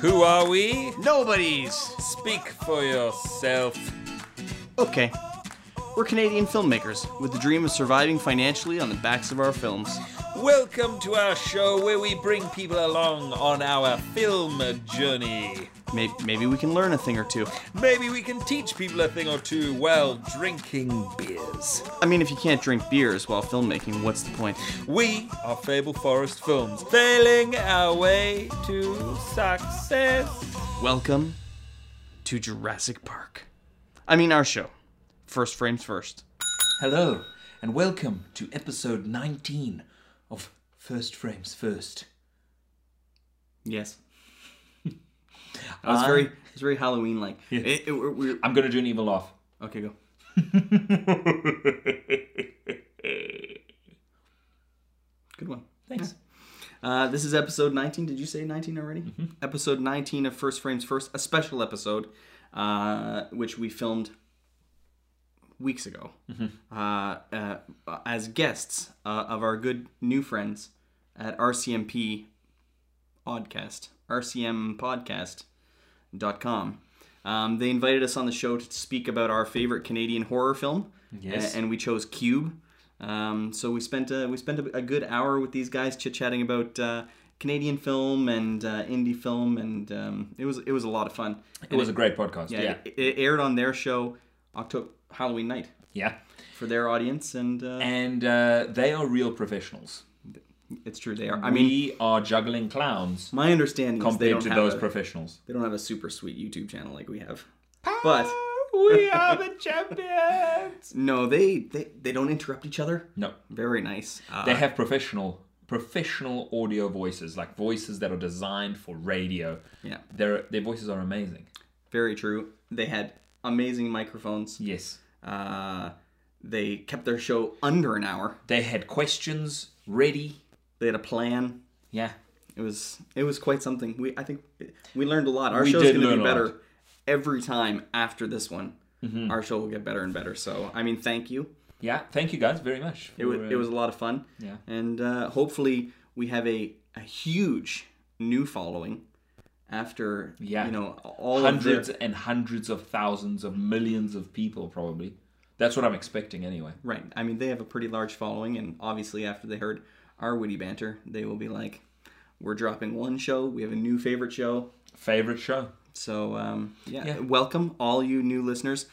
Who are we? Nobodies! Speak for yourself. Okay. We're Canadian filmmakers with the dream of surviving financially on the backs of our films. Welcome to our show where we bring people along on our film journey. Maybe, maybe we can learn a thing or two. Maybe we can teach people a thing or two while drinking beers. I mean, if you can't drink beers while filmmaking, what's the point? We are Fable Forest Films, failing our way to success. Welcome to Jurassic Park. I mean, our show. First frames first. Hello, and welcome to episode 19 of First Frames First. Yes. That was I- very, it was very Halloween like. Yeah. It, it, we're, we're- I'm gonna do an evil laugh. okay, go. Good one. Thanks. Uh, this is episode 19. Did you say 19 already? Episode 19 of First Frames First, a special episode, uh, which we filmed weeks ago uh, uh, as guests uh, of our good new friends at RCMP Podcast, rcmpodcast.com. Um, they invited us on the show to speak about our favorite Canadian horror film, Yes. a- and we chose Cube. Um, so we spent a, we spent a, a good hour with these guys chit chatting about uh, Canadian film and uh, indie film, and um, it was it was a lot of fun. It was a great podcast. Yeah, Yeah. It, it aired on their show October Halloween night Yeah. for their audience, and uh, And uh, they are real professionals. it's true they are. I mean, we are juggling clowns my understanding is they compared don't to have those a, professionals. they don't have a super sweet YouTube channel like we have, but we are the champions. no, they they, they don't interrupt each other. No, Very nice. Uh, they have professional professional audio voices, like voices that are designed for radio. yeah, Their their voices are amazing. very true. They had amazing microphones. Yes. Uh, they kept their show under an hour. They had questions ready. They had a plan. Yeah. It was it was quite something. We I think we learned a lot. Our We show's going to be better every time after this one. Mm-hmm. Our show will get better and better. So I mean, thank you. Yeah. Thank you guys very much. It was for, it was a lot of fun. Yeah. And uh, hopefully we have a a huge new following after Yeah. you know all hundreds their, and hundreds of thousands of millions of people probably. That's what I'm expecting anyway. right. I mean, they have a pretty large following, and obviously after they heard our witty banter, they will be like, "We're dropping one show. We have a new favorite show." Favorite show. So um, yeah, Yeah. welcome all you new listeners.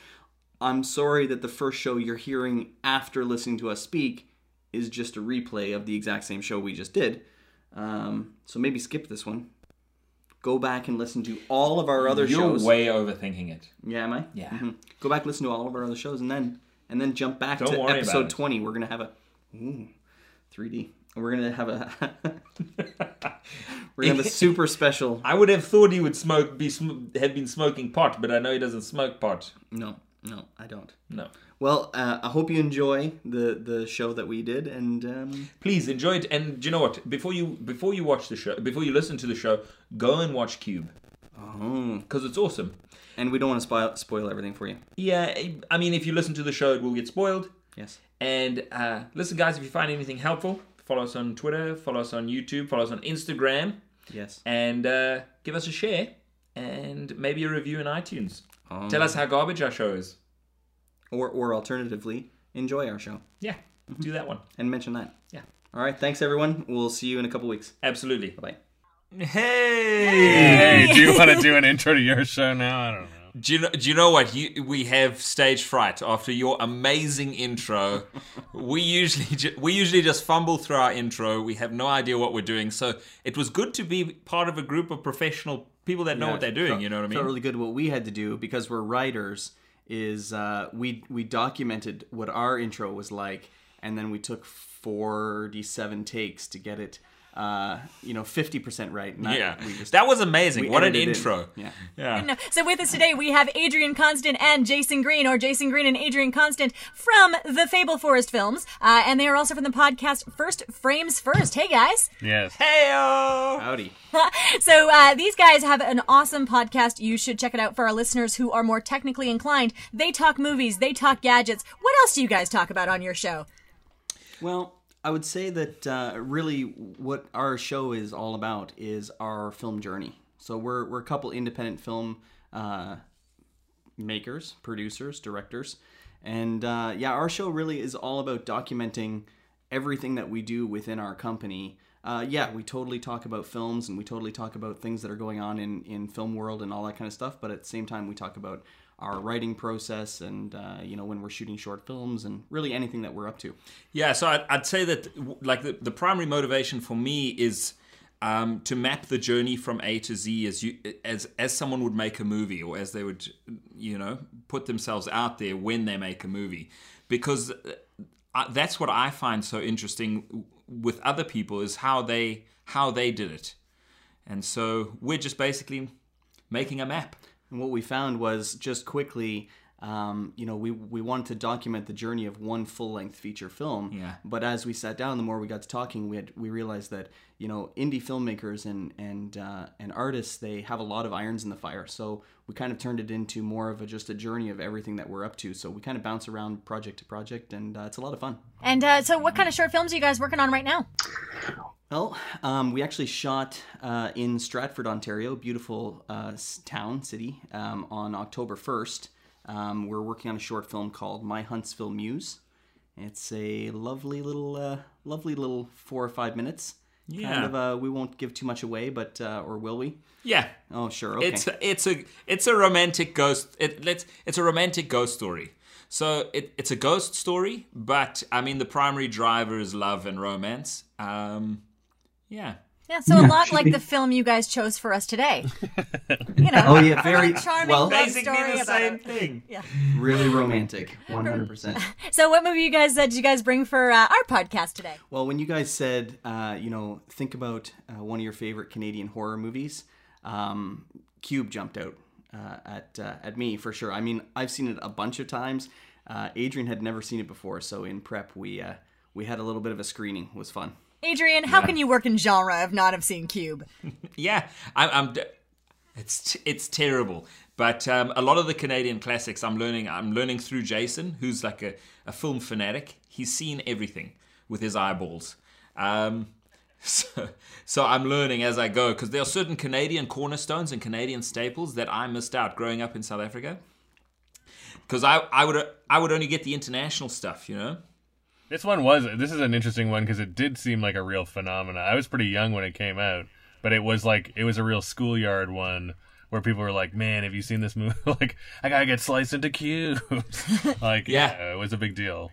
I'm sorry that the first show you're hearing after listening to us speak is just a replay of the exact same show we just did. Um, so maybe skip this one. Go back and listen to all of our other You're shows. way overthinking it. yeah, am I? Yeah. Mhm. Go back, listen to all of our other shows, and then and then jump back Don't to episode. 20. We're gonna have a ooh, 3D. We're gonna have a we're gonna have a super special. I would have thought he would smoke, be sm- have been smoking pot, but I know he doesn't smoke pot. No, no, I don't. No. Well, uh, I hope you enjoy the the show that we did, and um, Please enjoy it, and do you know what? Before you before you watch the show, before you listen to the show, go and watch Cube oh, because it's awesome. and we don't want to spoil spoil everything for you. Yeah, I mean, if you listen to the show, it will get spoiled. Yes. And uh, listen, guys, if you find anything helpful, follow us on Twitter, follow us on YouTube, follow us on Instagram, Yes. and uh, give us a share and maybe a review in iTunes. Um, Tell us how garbage our show is. Or or alternatively, enjoy our show Yeah, mm-hmm. do that one. and mention that. Yeah. All right. Thanks, everyone. We'll see you in a couple weeks. Absolutely. Bye. Hey! Hey, do you want to do an intro to your show now? I don't know. Do you know, do you know what? You, we have stage fright after your amazing intro. we usually ju- we usually just fumble through our intro. We have no idea what we're doing. So it was good to be part of a group of professional people that know Yeah, what they're doing. felt- you know what I mean? Felt really good. What we had to do because we're writers is uh, we we documented what our intro was like, and then we took forty seven takes to get it, uh, you know, fifty percent right. Not- yeah, we just that was amazing. we What an edited it in. intro! Yeah. Yeah. No. So with us today, we have Adrian Constant and Jason Green, or Jason Green and Adrian Constant from the Fable Forest films. Uh, and they are also from the podcast First Frames First. Hey, guys. Yes. Heyo! Howdy. So uh, these guys have an awesome podcast. You should check it out for our listeners who are more technically inclined. They talk movies, they talk gadgets. What else do you guys talk about on your show? Well, I would say that uh, really what our show is all about is our film journey. So we're we're a couple independent film uh, makers, producers, directors, and uh, yeah, our show really is all about documenting everything that we do within our company. Uh, yeah, we totally talk about films and we totally talk about things that are going on in in film world and all that kind of stuff. But at the same time, we talk about our writing process and uh, you know when we're shooting short films and really anything that we're up to. Yeah, so I'd, I'd say that like the, the primary motivation for me is um, to map the journey from A to Z as you as as someone would make a movie or as they would you know put themselves out there when they make a movie because uh, I, that's what I find so interesting with other people is how they how they did it, and so we're just basically making a map. And what we found was just quickly, um, you know, we, we wanted to document the journey of one full length feature film. Yeah. But as we sat down, the more we got to talking, we had, we realized that you know indie filmmakers and and uh, and artists they have a lot of irons in the fire. So we kind of turned it into more of a just a journey of everything that we're up to. So we kind of bounce around project to project, and uh, it's a lot of fun. And uh, so, what kind of short films are you guys working on right now? Well, um, we actually shot uh, in Stratford, Ontario, beautiful uh, town, city, um, on October 1st. Um, we're working on a short film called My Huntsville Muse. It's a lovely little, uh, lovely little four or five minutes. Yeah. Kind of, uh, we won't give too much away, but, uh, or will we? Yeah, Oh, sure. Okay. It's it's a it's a romantic ghost. It let's it's a romantic ghost story. So it, it's a ghost story, but I mean the primary driver is love and romance. Um, yeah, Yeah, so a lot like the film you guys chose for us today. You know, Oh, yeah, very- charming well- love story the same a- thing. Yeah. really romantic. 100%. So, what movie you guys uh, did you guys bring for uh, our podcast today? Well, when you guys said, uh, you know, think about uh, one of your favorite Canadian horror movies, um, Cube jumped out uh, at uh, at me for sure. I mean, I've seen it a bunch of times. Uh, Adrian had never seen it before, so in prep we uh, we had a little bit of a screening. It was fun. Adrian, how can you work in genre if not have seen Cube? yeah. I, I'm. d- It's it's terrible. But um, a lot of the Canadian classics, I'm learning. I'm learning through Jason, who's like a, a film fanatic. He's seen everything with his eyeballs. Um, so, so I'm learning as I go because there are certain Canadian cornerstones and Canadian staples that I missed out growing up in South Africa. Because I, I would I would only get the international stuff, you know. This one was. This is an interesting one because it did seem like a real phenomena. I was pretty young when it came out, but it was like it was a real schoolyard one where people were like, "Man, have you seen this movie? like, I gotta get sliced into cubes." like, Yeah. yeah. it was a big deal.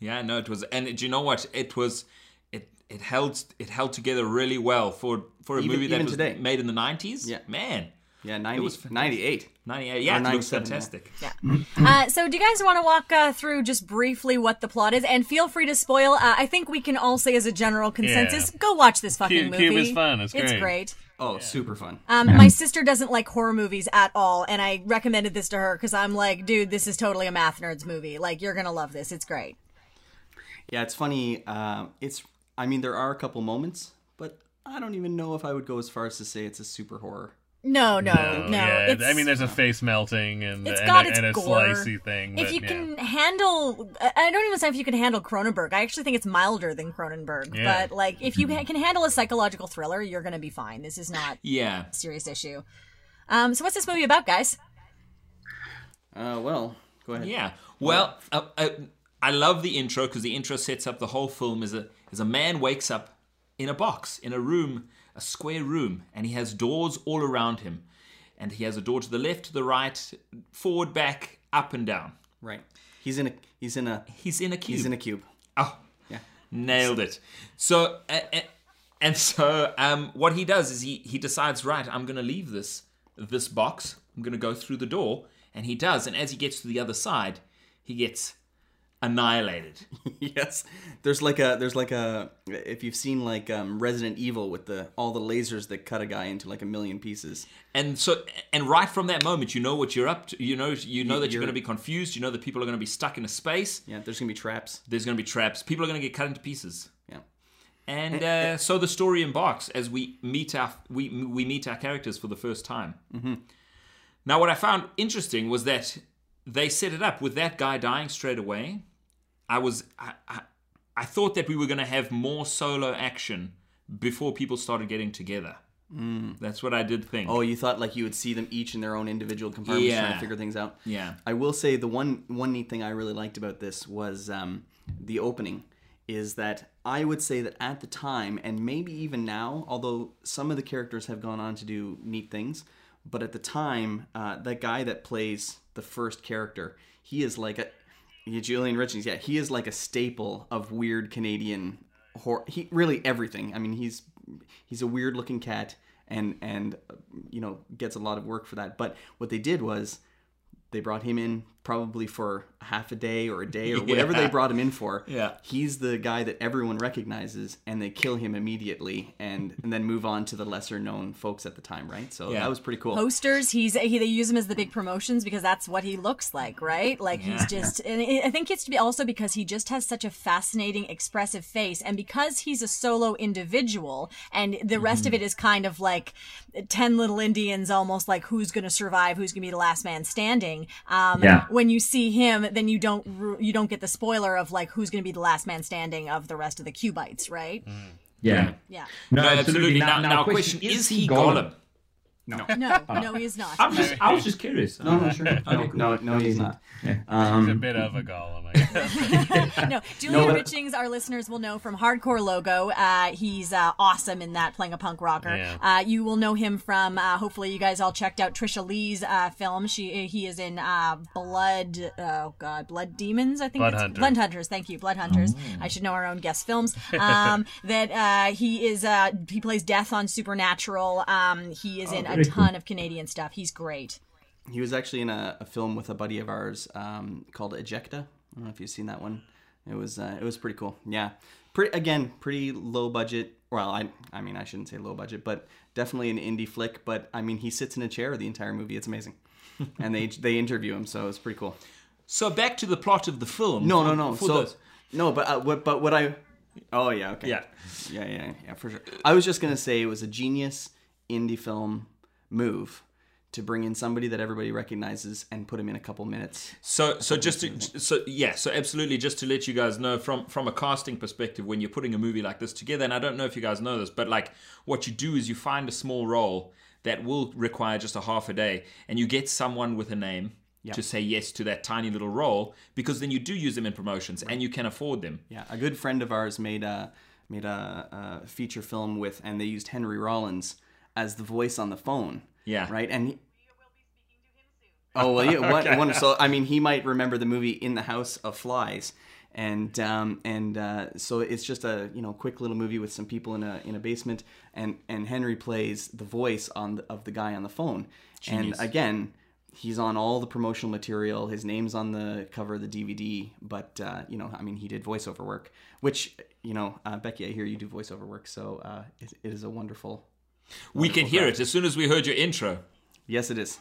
Yeah, no, it was, and do you know what? It was, it it held it held together really well for for a Even- movie that was today. made in the nineties. Yeah. man, Yeah, 90, was fantastic. 98. Yeah, Or it looks 97, yeah. fantastic. Uh, so, do you guys want to walk uh, through just briefly what the plot is? And feel free to spoil. Uh, I think we can all say as a general consensus: Yeah. go watch this fucking Cube- movie. Cube is fun. It's It's great. great. Oh, super fun. Um, My sister doesn't like horror movies at all, and I recommended this to her because I'm like, dude, this is totally a math nerds movie. Like, you're gonna love this. It's great. Yeah, it's funny. Uh, it's. I mean, there are a couple moments, but I don't even know if I would go as far as to say it's a super horror. No, no, no. yeah, it's, I mean, there's a face melting and It's and, got a, its and a gore. slicey thing. if you yeah. can handle, I I don't even say if you can handle Cronenberg. I actually think it's milder than Cronenberg. Yeah. But like, if you can handle a psychological thriller, you're gonna be fine. This is not Yeah, a serious issue. Um, so what's this movie about, guys? Uh, well, go ahead. yeah. Well, uh, uh, I love the intro because the intro sets up the whole film as a as a man wakes up in a box in a room, a square room, and he has doors all around him, and he has a door to the left, to the right, forward, back, up and down. Right. He's in a. He's in a. He's in a cube. He's in a cube. Oh, Yeah. nailed it. So, uh, uh, and so, um, what he does is he he decides, right, I'm going to leave this this box. I'm going to go through the door, and he does. And as he gets to the other side, he gets annihilated. yes. There's like a. There's like a. If you've seen like um, Resident Evil with the all the lasers that cut a guy into like a million pieces. And so, and right from that moment, you know what you're up to. You know, you know that you're You're- going to be confused. You know that people are going to be stuck in a space. Yeah. There's gonna be traps. There's going to be traps. People are going to get cut into pieces. Yeah. And uh, so the story embarks as we meet our we we meet our characters for the first time. Mm-hmm. Now, what I found interesting was that they set it up with that guy dying straight away. I was I, I, I thought that we were going to have more solo action before people started getting together. That's what I did think. Oh, you thought like you would see them each in their own individual compartments trying to figure things out. Yeah. I will say the one one neat thing I really liked about this was um, the opening. Is that I would say that at the time and maybe even now, although some of the characters have gone on to do neat things, but at the time, uh, that guy that plays the first character, he is like a yeah, Julian Richings. Yeah, he is like a staple of weird Canadian horror. He really everything. I mean, he's he's a weird looking cat, and and you know gets a lot of work for that. But what they did was they brought him in probably for half a day or a day or whatever they brought him in for. Yeah. he's the guy that everyone recognizes, and they kill him immediately, and and then move on to the lesser known folks at the time. Right. So Yeah. that was pretty cool. posters he's he, they use him as the big promotions because that's what he looks like right like he's just and i I think it's to be also because he just has such a fascinating expressive face and because he's a solo individual and the rest of it is kind of like 10 little indians almost like who's going to survive who's going to be the last man standing um Yeah. When you see him then you don't you don't get the spoiler of like who's going to be the last man standing of the rest of the cubites right Yeah. yeah No, no, absolutely. Now, now, question: Is he Gollum? No. no no he is not I'm just, I was just curious. No, no, sure. No, no, no, he's not. He's a Um, bit of a golem, I guess. no, Julian but- Richings, our listeners will know from Hardcore Logo. Uh, he's uh, awesome in that, playing a punk rocker. Yeah. Uh, you will know him from. Uh, hopefully, you guys all checked out Trisha Lee's uh, film. She he is in uh, Blood. Oh God, Blood Demons. I think Blood it's Hunters. Blood Hunters. Thank you, Blood Hunters. I should know our own guest films. Um, that uh, he is. Uh, he plays Death on Supernatural. Um, he is in a very ton of Canadian stuff. He's great. He was actually in a, a film with a buddy of ours um, called Ejecta. I don't know if you've seen that one. It was uh, it was pretty cool. Yeah, pretty again pretty low budget. Well, I I mean I shouldn't say low budget, but definitely an indie flick. But I mean he sits in a chair the entire movie. It's amazing, and they they interview him, so it's pretty cool. So back to the plot of the film. No, no, no. for So those- no, but uh, what but what I oh yeah okay Yeah. yeah yeah yeah for sure. I was just gonna say it was a genius indie film move to bring in somebody that everybody recognizes and put him in a couple minutes. So, so just to, so yeah, so absolutely, just to let you guys know from from a casting perspective, when you're putting a movie like this together, and I don't know if you guys know this, but like what you do is you find a small role that will require just a half a day, and you get someone with a name to say yes to that tiny little role, because then you do use them in promotions, and you can afford them. Yeah, a good friend of ours made a made a, a feature film with, and they used Henry Rollins as the voice on the phone. Yeah. right. And he, oh well, yeah. What, one, so I mean, he might remember the movie In the House of Flies, and um, and uh, so it's just a you know quick little movie with some people in a in a basement, and and Henry plays the voice on the, of the guy on the phone, Genius. and again. He's on all the promotional material. His name's on the cover of the DVD, but uh, you know, I mean, he did voiceover work, which you know, uh, Becky, I hear you do voiceover work, so uh, it, it is a wonderful. We can hear it as soon as we heard your intro. Yes, it is.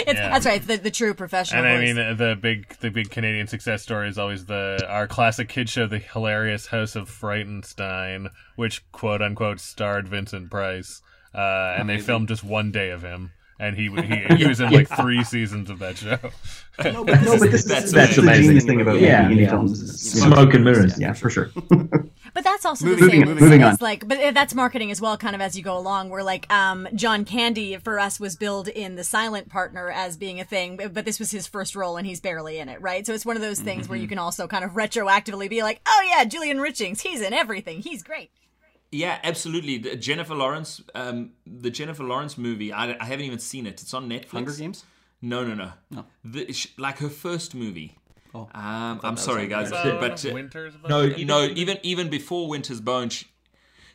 It's, Yeah. That's right. The, the true professional. And I mean, uh, the big, the big Canadian success story is always the our classic kid show, the hilarious House of Frightenstein, which quote unquote starred Vincent Price, uh, and they filmed just one day of him, and he he, he was in like three seasons of that show. No, but this That's is that's the amazing. genius thing about Yeah, indie yeah. films is You know, smoke and mirrors. yeah, Yeah, for sure. But that's also Moving- the same. moving- with moving on. Like, but uh, that's marketing as well, kind of as you go along. Where like, um, John Candy for us was billed in The Silent Partner as being a thing, but but this was his first role and he's barely in it, right? So it's one of those things where you can also kind of retroactively be like, oh yeah, Julian Richings, he's in everything, he's great. Yeah, absolutely. The Jennifer Lawrence, um, the Jennifer Lawrence movie. I, I haven't even seen it. It's on Netflix. Hunger Games. No, no, no. No. The, like her first movie. Oh, Um, I'm sorry, guys, there. but uh, Winter's No, Bone? you- no, even even before Winter's Bone, she,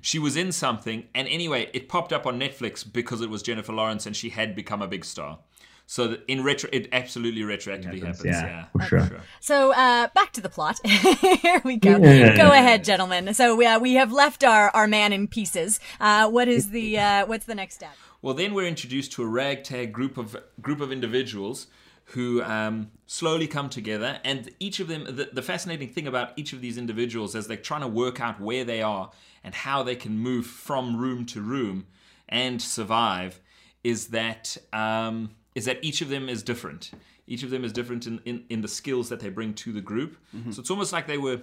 she was in something, and anyway, it popped up on Netflix because it was Jennifer Lawrence, and she had become a big star. So that in retro, it absolutely retroactively happens. yeah, Yeah, for sure. So uh, back to the plot. Here we go. Yeah. Go ahead, gentlemen. So we, uh, we have left our, our man in pieces. Uh, what is the uh, what's the next step? Well, then we're introduced to a ragtag group of group of individuals who um, slowly come together, and each of them. The, the fascinating thing about each of these individuals, as they're trying to work out where they are and how they can move from room to room and survive, is that um, is that each of them is different. Each of them is different in, in, in the skills that they bring to the group. So it's almost like they were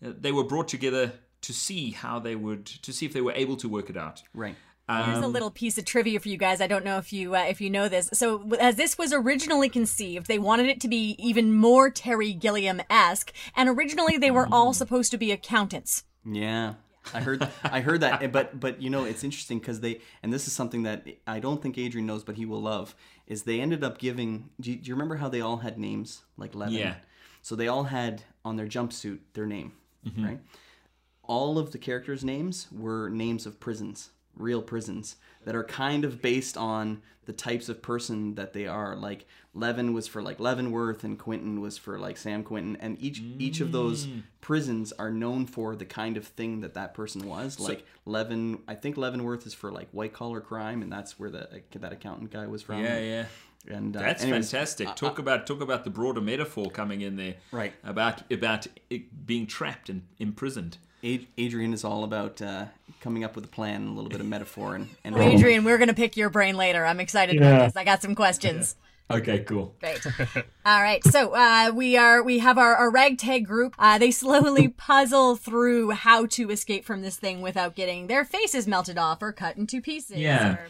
they were brought together to see how they would to see if they were able to work it out. Right. Here's a um, little piece of trivia for you guys. I don't know if you uh, if you know this. So, as this was originally conceived, they wanted it to be even more Terry Gilliam esque, and originally they were all mm. supposed to be accountants. Yeah. I heard I heard that eh, but but you know it's interesting cuz they and this is something that I don't think Adrian knows but he will love is they ended up giving do you, do you remember how they all had names like Levin? Yeah. So they all had on their jumpsuit their name, mm-hmm. right? All of the characters' names were names of prisons, real prisons that are kind of based on the types of person that they are. Like Levin was for like Leavenworth and Quentin was for like San Quentin and each each of those prisons are known for the kind of thing that that person was. like Levin, I think Leavenworth is for like white collar crime and that's where the that accountant guy was from. Yeah, yeah. And uh, That's anyways, fantastic. Talk about talk about the broader metaphor coming in there. Right. About about being trapped and imprisoned. Ad- Adrian is all about uh, coming up with a plan, a little bit of metaphor, and, and Adrian, we're gonna pick your brain later. I'm excited Yeah. about this. I got some questions. Okay, cool. Great. All right. So uh, we are we have our, our ragtag group. Uh, they slowly puzzle through how to escape from this thing without getting their faces melted off or cut into pieces. Yeah. or-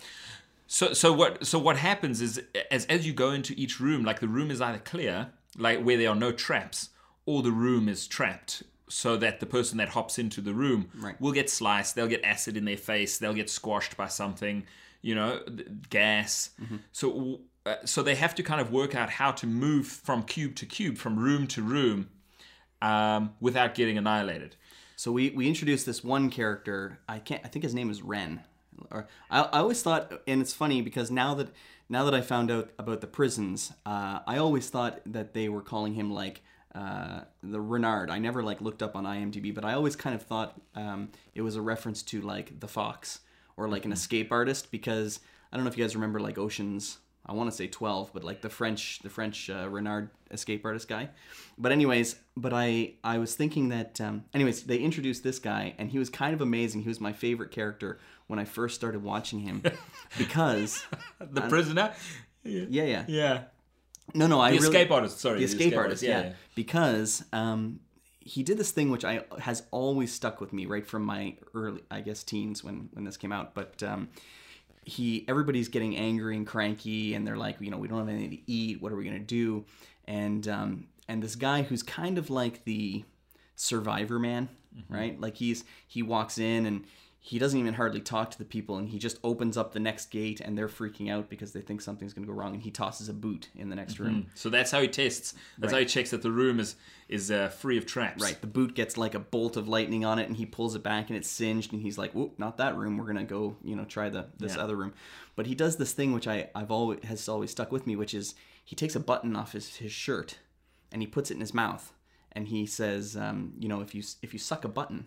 So so what so what happens is as as you go into each room, like the room is either clear, like where there are no traps, or the room is trapped. So that the person that hops into the room Right. will get sliced, they'll get acid in their face, they'll get squashed by something, you know, gas. So uh, so they have to kind of work out how to move from cube to cube, from room to room, um, without getting annihilated. So we we introduced this one character. I can't. I think his name is Ren. Or I, I always thought, and it's funny because now that now that I found out about the prisons, uh, I always thought that they were calling him like uh, the Renard. I never like looked up on IMDb, but I always kind of thought um, it was a reference to like the Fox or like an escape artist because I don't know if you guys remember like Ocean's. I want to say 12, but like the French, the French uh, Renard escape artist guy. But anyways, but I I was thinking that um, anyways they introduced this guy and he was kind of amazing. He was my favorite character when I first started watching him because The prisoner? yeah yeah Yeah. No no I The really, escape artist, sorry. the escape, artist, yeah, because um, he did this thing which I has always stuck with me right from my early, I guess, teens when when this came out. But um, he, everybody's getting angry and cranky, and they're like, you know, we don't have anything to eat. What are we gonna do? And um, and this guy who's kind of like the survivor man, right? Like he's he walks in and he doesn't even hardly talk to the people and he just opens up the next gate and they're freaking out because they think something's going to go wrong and he tosses a boot in the next room So that's how he tests. That's how he checks that the room is is uh, free of traps. Right. The boot gets like a bolt of lightning on it, and he pulls it back, and it's singed, and he's like, "Whoop, not that room. We're gonna go, you know, try the this Yeah. other room." But he does this thing which I I've always has always stuck with me, which is he takes a button off his his shirt, and he puts it in his mouth, and he says, um, "You know, if you if you suck a button,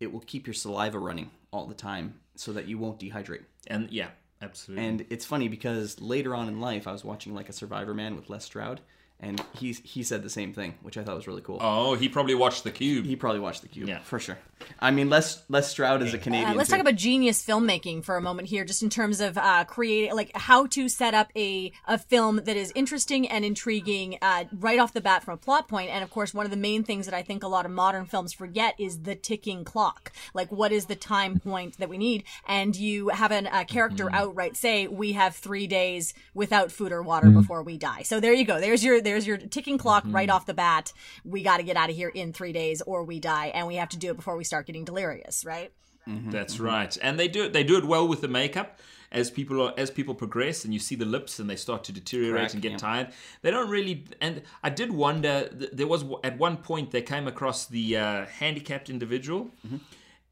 it will keep your saliva running all the time, so that you won't dehydrate." And yeah, absolutely. And it's funny because later on in life, I was watching like a Survivor Man with Les Stroud, and he he said the same thing, which I thought was really cool. oh, he probably watched the cube. He probably watched the Cube. Yeah. for sure. I mean, Les Les Stroud is a Canadian. Uh, let's too. talk about genius filmmaking for a moment here, just in terms of uh, creating, like how to set up a a film that is interesting and intriguing uh, right off the bat from a plot point. And of course, one of the main things that I think a lot of modern films forget is the ticking clock. Like, what is the time point that we need? And you have an, a character Mm-hmm. outright say, "We have three days without food or water before we die." So there you go. There's your there's your ticking clock Mm-hmm. right off the bat. We got to get out of here in three days, or we die, and we have to do it before we start getting delirious, right? That's right. And they do it. They do it well with the makeup. As people are, as people progress, and you see the lips, and they start to deteriorate Correct, and get yeah. tired. They don't really. And I did wonder. There was at one point they came across the uh, handicapped individual, Mm-hmm.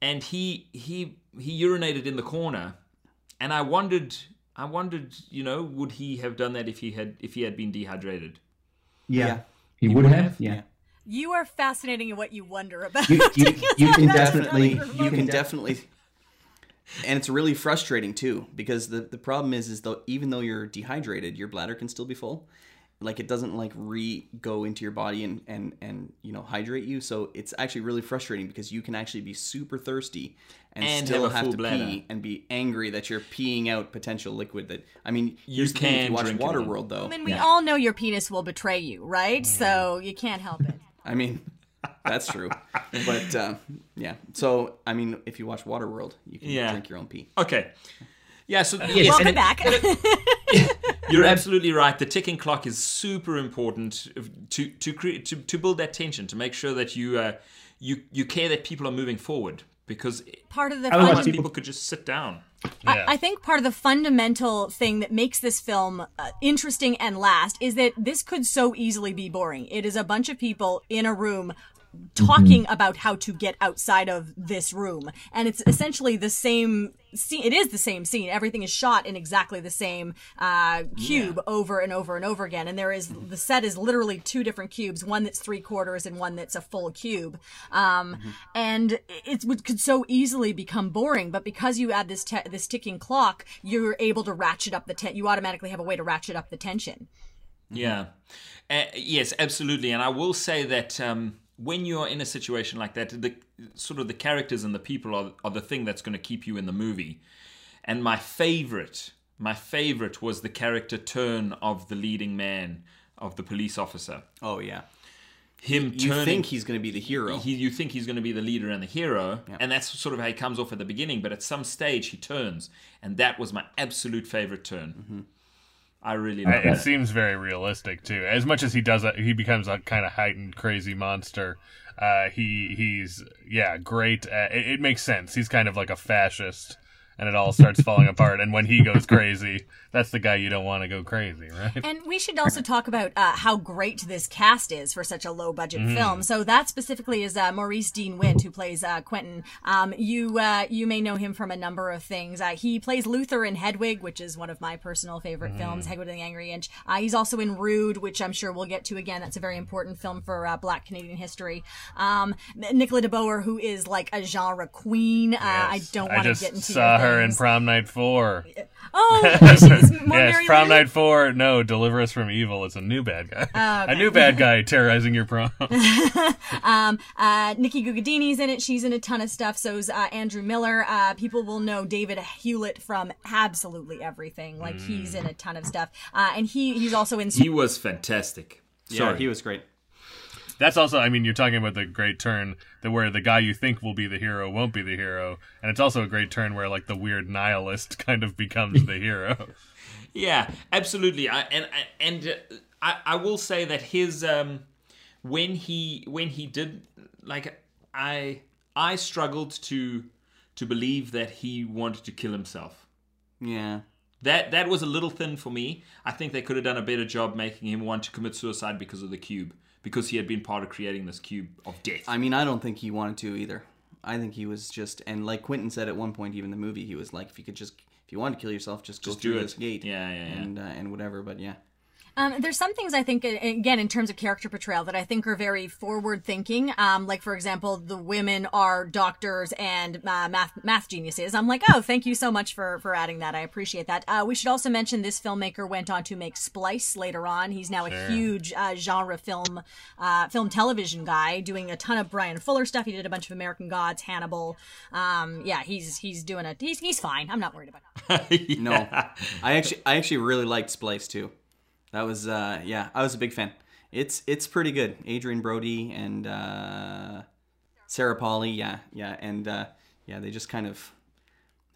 and he he he urinated in the corner, and I wondered. I wondered, you know, would he have done that if he had if he had been dehydrated? Yeah. Yeah. He would have. Yeah. Yeah. You are fascinating in what you wonder about. You, you, you can definitely. really You can definitely, and it's really frustrating too because the the problem is is though even though you're dehydrated, your bladder can still be full. Like it doesn't like re go into your body and and and you know hydrate you. So it's actually really frustrating because you can actually be super thirsty and, And still have have, to bladder. pee and be angry that you're peeing out potential liquid. That I mean, You here's if can you watch drink it. Waterworld though. I mean, we all know your penis will betray you, right? So you can't help it. I mean, that's true. but uh, yeah, so I mean, if you watch Waterworld, you can Yeah. drink your own pee. Okay. Yeah, so Yes, yes, Welcome and- back. You're absolutely right. The ticking clock is super important to to create to, to build that tension, to make sure that you uh, you you care that people are moving forward. Because Part of the Otherwise fun- people- people could just sit down. Yeah. I, I think part of the fundamental thing that makes this film uh, interesting and last is that this could so easily be boring. It is a bunch of people in a room talking about how to get outside of this room. And it's essentially the same scene it is the same scene. Everything is shot in exactly the same uh, cube over and over and over again. And there is the set is literally two different cubes one that's three quarters and one that's a full cube. Um, and it would could so easily become boring but because you add this te- this ticking clock you're able to ratchet up the ten- you automatically have a way to ratchet up the tension. Yeah. Uh, yes, absolutely. And I will say that um, when you're in a situation like that, the sort of the characters and the people are, are the thing that's going to keep you in the movie. And my favorite, my favorite was the character turn of the leading man, of the police officer. Oh yeah. Him You turning. think he's going to be the hero? he, you think he's going to be the leader and the hero, and that's sort of how he comes off at the beginning. But at some stage, he turns, and that was my absolute favorite turn. Mm-hmm. I really I- love it seems very realistic too. As much as he does, it, he becomes a kind of heightened, crazy monster. Uh, he he's yeah, great. Uh, it, it makes sense. He's kind of like a fascist, and it all starts falling apart. And when he goes crazy, that's the guy you don't want to go crazy, right? And we should also talk about uh, how great this cast is for such a low budget Mm-hmm. film. So that specifically is uh, Maurice Dean Wint, who plays uh, Quentin. Um, you uh, you may know him from a number of things. Uh, he plays Luther in Hedwig, which is one of my personal favorite Mm. films, Hedwig and the Angry Inch. Uh, he's also in Rude, which I'm sure we'll get to again. That's a very important film for uh, Black Canadian history. Um, Nicola de Boer, who is like a genre queen. Uh, I don't want to get into saw your her in. Prom Night Four. Oh, she's more yes, Mary Prom Lou? Night Four. No, Deliver Us from Evil. It's a new bad guy. Oh, A new bad guy terrorizing your prom. Uh, Nikki Guadagni's in it. She's in a ton of stuff. So's uh, Andrew Miller. Uh, people will know David Hewlett from absolutely everything. Like he's in a ton of stuff. Uh, and he he's also in. He was fantastic. yeah, Sorry. he was great. That's also, I mean, you're talking about the great turn that where the guy you think will be the hero won't be the hero, and it's also a great turn where like the weird nihilist kind of becomes the hero. Yeah, absolutely. I, and and uh, I, I will say that his um, when he when he did like I I struggled to to believe that he wanted to kill himself. Yeah. That that was a little thin for me. I think they could have done a better job making him want to commit suicide because of the cube, because he had been part of creating this cube of death. I mean, I don't think he wanted to either. I think he was just, and like Quentin said at one point, even in the movie, he was like, if you could just, if you wanted to kill yourself, just go Just do through it. this gate. Yeah, yeah, yeah. And uh, and whatever. But yeah. Um, there's some things I think, again, in terms of character portrayal, that I think are very forward thinking. Um, like, for example, the women are doctors and uh, math math geniuses. I'm like, oh, thank you so much for for adding that. I appreciate that. Uh, we should also mention this filmmaker went on to make Splice later on. He's now a huge uh, genre film uh, film television guy, doing a ton of Bryan Fuller stuff. He did a bunch of American Gods, Hannibal. Um, yeah, he's he's doing a he's he's fine. I'm not worried about. It. No, I actually, I actually really liked Splice too. That was, uh, yeah, I was a big fan. It's, it's pretty good. Adrien Brody and uh, Sarah Polley, yeah, yeah, and uh, yeah, they just kind of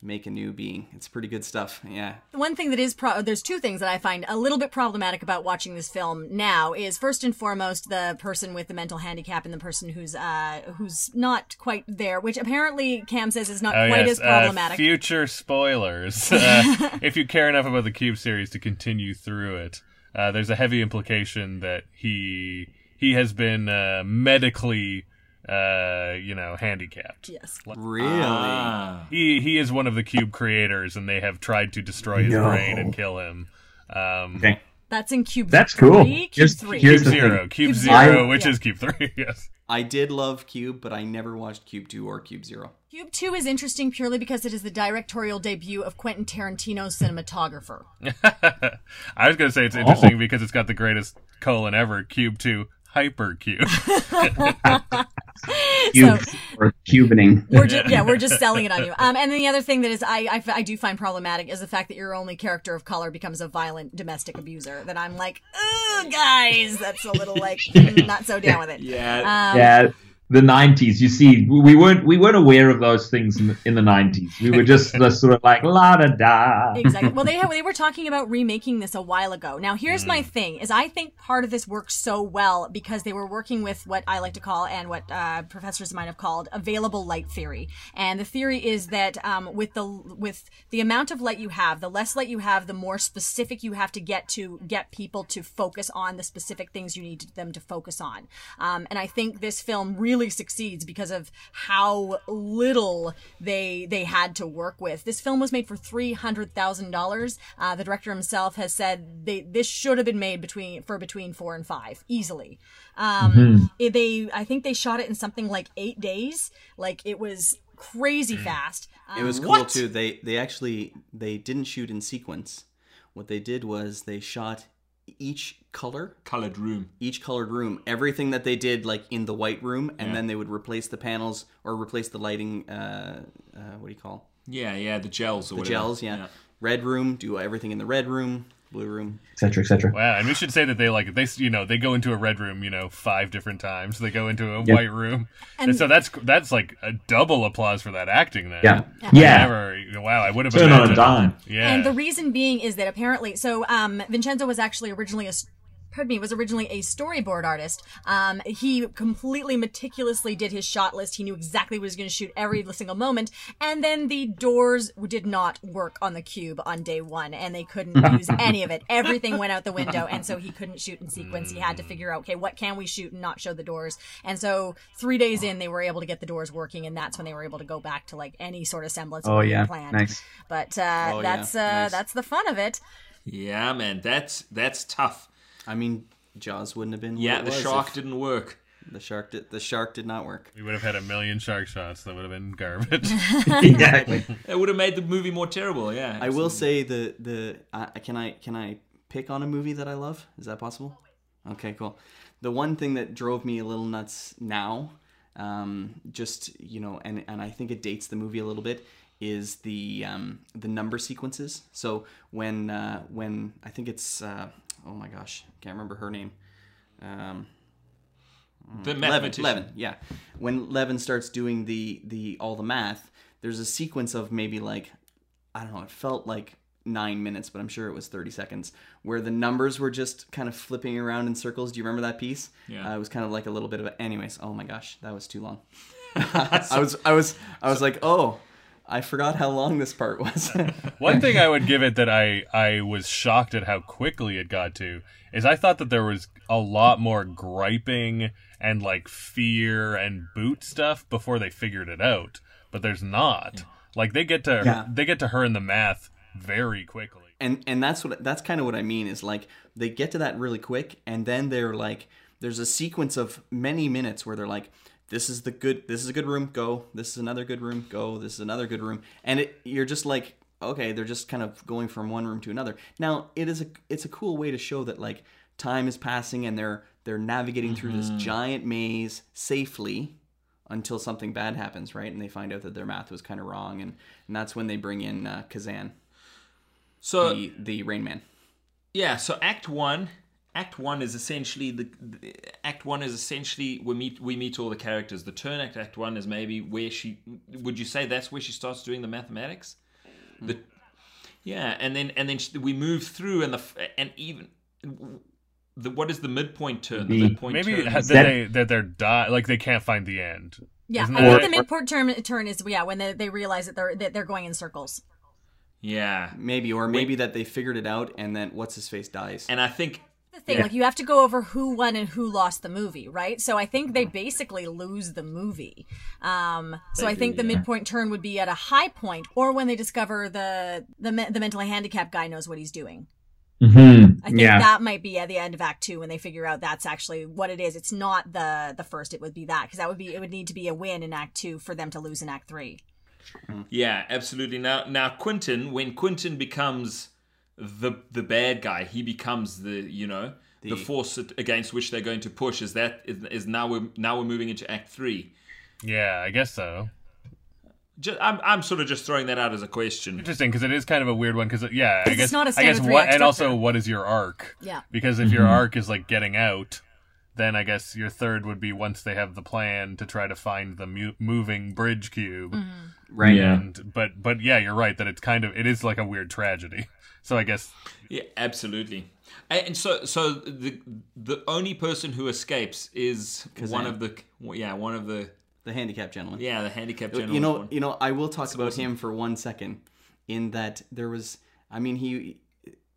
make a new being. It's pretty good stuff. Yeah. One thing that is pro- there's two things that I find a little bit problematic about watching this film now is first and foremost the person with the mental handicap and the person who's uh who's not quite there, which apparently Cam says is not Oh, quite yes, as problematic. Uh, future spoilers. Uh, if you care enough about the Cube series to continue through it, uh, there's a heavy implication that he he has been uh, medically, uh, you know, handicapped. yes. Really? Ah. He he is one of the Cube creators, and they have tried to destroy his No. brain and kill him. Um, Okay. That's in Cube That's cool. Cube Here's- three. here's Cube Zero, thing. Cube Cube Zero, Zero, which yeah. is Cube Three. Yes. I did love Cube, but I never watched Cube 2 or Cube 0. Cube 2 is interesting purely because it is the directorial debut of Quentin Tarantino's cinematographer. I was gonna say it's interesting oh. because it's got the greatest colon ever, Cube Two, Hypercube. Cube or cubining. We're just, yeah, we're just selling it on you. Um, and then the other thing that is I, I, I do find problematic is the fact that your only character of color becomes a violent domestic abuser. That I'm like, ugh, guys, that's a little like not so down with it. Yeah. Um, yeah, the '90s. You see, we weren't we weren't aware of those things in the, in the '90s. We were just the sort of like la da da. exactly. Well, they have, they were talking about remaking this a while ago. Now, here's my thing: is I think part of this works so well because they were working with what I like to call and what uh, professors might have called available light theory. And the theory is that um, with the with the amount of light you have, the less light you have, the more specific you have to get to get people to focus on the specific things you need them to focus on. Um, and I think this film really succeeds because of how little they they had to work with. This film was made for three hundred thousand dollars. Uh, the director himself has said they this should have been made between for between four and five easily. Um, it- they I think they shot it in something like eight days. Like it was crazy fast. It was Um, cool what? too. They they actually they didn't shoot in sequence. What they did was they shot each color, Colored room. each colored room, everything that they did like in the white room, and then they would replace the panels or replace the lighting. Uh, uh, what do you call Yeah, yeah, the gels or the whatever. gels? Yeah. red room. Do everything in the red room, blue room. etc. etc. Wow, and we should say that they like they you know they go into a red room you know five different times. They go into a white room, and, so that's that's like a double applause for that acting. Then Yeah, I yeah. Never, wow, I would have Turn on a dime. Yeah, And the reason being is that apparently, so um, Vincenzo was actually originally a, s- pardon me, was originally a storyboard artist. Um, he completely meticulously did his shot list. He knew exactly what he was going to shoot every single moment. And then the doors did not work on the cube on day one, and they couldn't use any of it. Everything went out the window, and so he couldn't shoot in sequence. He had to figure out, okay, what can we shoot and not show the doors? And so three days in, they were able to get the doors working, and that's when they were able to go back to like any sort of semblance of Oh what they yeah, planned. nice. But uh, Oh, yeah. that's uh, Nice. that's the fun of it. Yeah, man, that's that's tough. I mean, Jaws wouldn't have been. what Yeah, it the was shark if didn't work. The shark did. The shark did not work. we would have had a million shark shots. That would have been garbage. exactly. It would have made the movie more terrible. Yeah, I will say the the uh, can I can I pick on a movie that I love? Is that possible? Okay, cool. The one thing that drove me a little nuts now, um, just you know, and and I think it dates the movie a little bit, is the um, the number sequences. So when uh, when I think it's uh, oh my gosh, can't remember her name. Um, the Levin. Levin, yeah. When Levin starts doing the the all the math, there's a sequence of maybe like I don't know, it felt like nine minutes, but I'm sure it was 30 seconds, where the numbers were just kind of flipping around in circles. Do you remember that piece? Yeah. Uh, it was kind of like a little bit of a. Anyways, oh my gosh, that was too long. I was, I was, I was like, oh, I forgot how long this part was. One thing I would give it that I I was shocked at how quickly it got to is I thought that there was a lot more griping and like fear and boot stuff before they figured it out, but there's not. Like they get to Yeah. they get to her in the math very quickly. and and that's what that's kind of what I mean is like they get to that really quick and then they're like there's a sequence of many minutes where they're like this is the good this is a good room go. This is another good room go. This is another good room. And it you're just like okay they're just kind of going from one room to another. Now it is a it's a cool way to show that like time is passing and they're they're navigating through this giant maze safely until something bad happens right? And they find out that their math was kind of wrong and and that's when they bring in uh, Kazan So the the Rain Man. yeah, so Act One, Act One is essentially the, the Act One is essentially we meet we meet all the characters. The turn act Act One is maybe where she would you say that's where she starts doing the mathematics, mm. the yeah, and then and then she, we move through and the and even the what is the midpoint turn? The The- midpoint Maybe turn that is- they that they're die like they can't find the end. Yeah, Isn't I think right? the midpoint turn turn is yeah when they, they realize that they're that they're going in circles. yeah, Maybe, or maybe that they figured it out and then what's his face dies. and I think The thing, like you have to go over who won and who lost the movie, right? So I think they basically lose the movie. Um, so I think the midpoint turn would be at a high point, or when they discover the the me- the mentally handicapped guy knows what he's doing. hmm I think Yeah. that might be at the end of Act Two when they figure out that's actually what it is. It's not the the first; it would be that because that would be it would need to be a win in Act Two for them to lose in Act Three. Yeah, absolutely. Now, now Quentin, when Quentin becomes the the bad guy, he becomes the you know the, force against which they're going to push. Is that is, is now we're now we're moving into Act Three. Yeah, I guess so. Just, I'm I'm sort of just throwing that out as a question. Interesting because it is kind of a weird one because yeah, I it's guess not a I guess standard what three-act and also what is your arc? Yeah. Because if your mm-hmm. arc is like getting out, then I guess your third would be once they have the plan to try to find the mu- moving bridge cube. Mm-hmm. Right. Yeah. And but but yeah, you're right that it's kind of it is like a weird tragedy. So I guess Yeah, absolutely. And and so, so the the only person who escapes is one of the yeah one of the The handicapped gentleman. yeah the handicapped gentleman. you know, you know, I will talk about him for one second. In that there was, I mean, he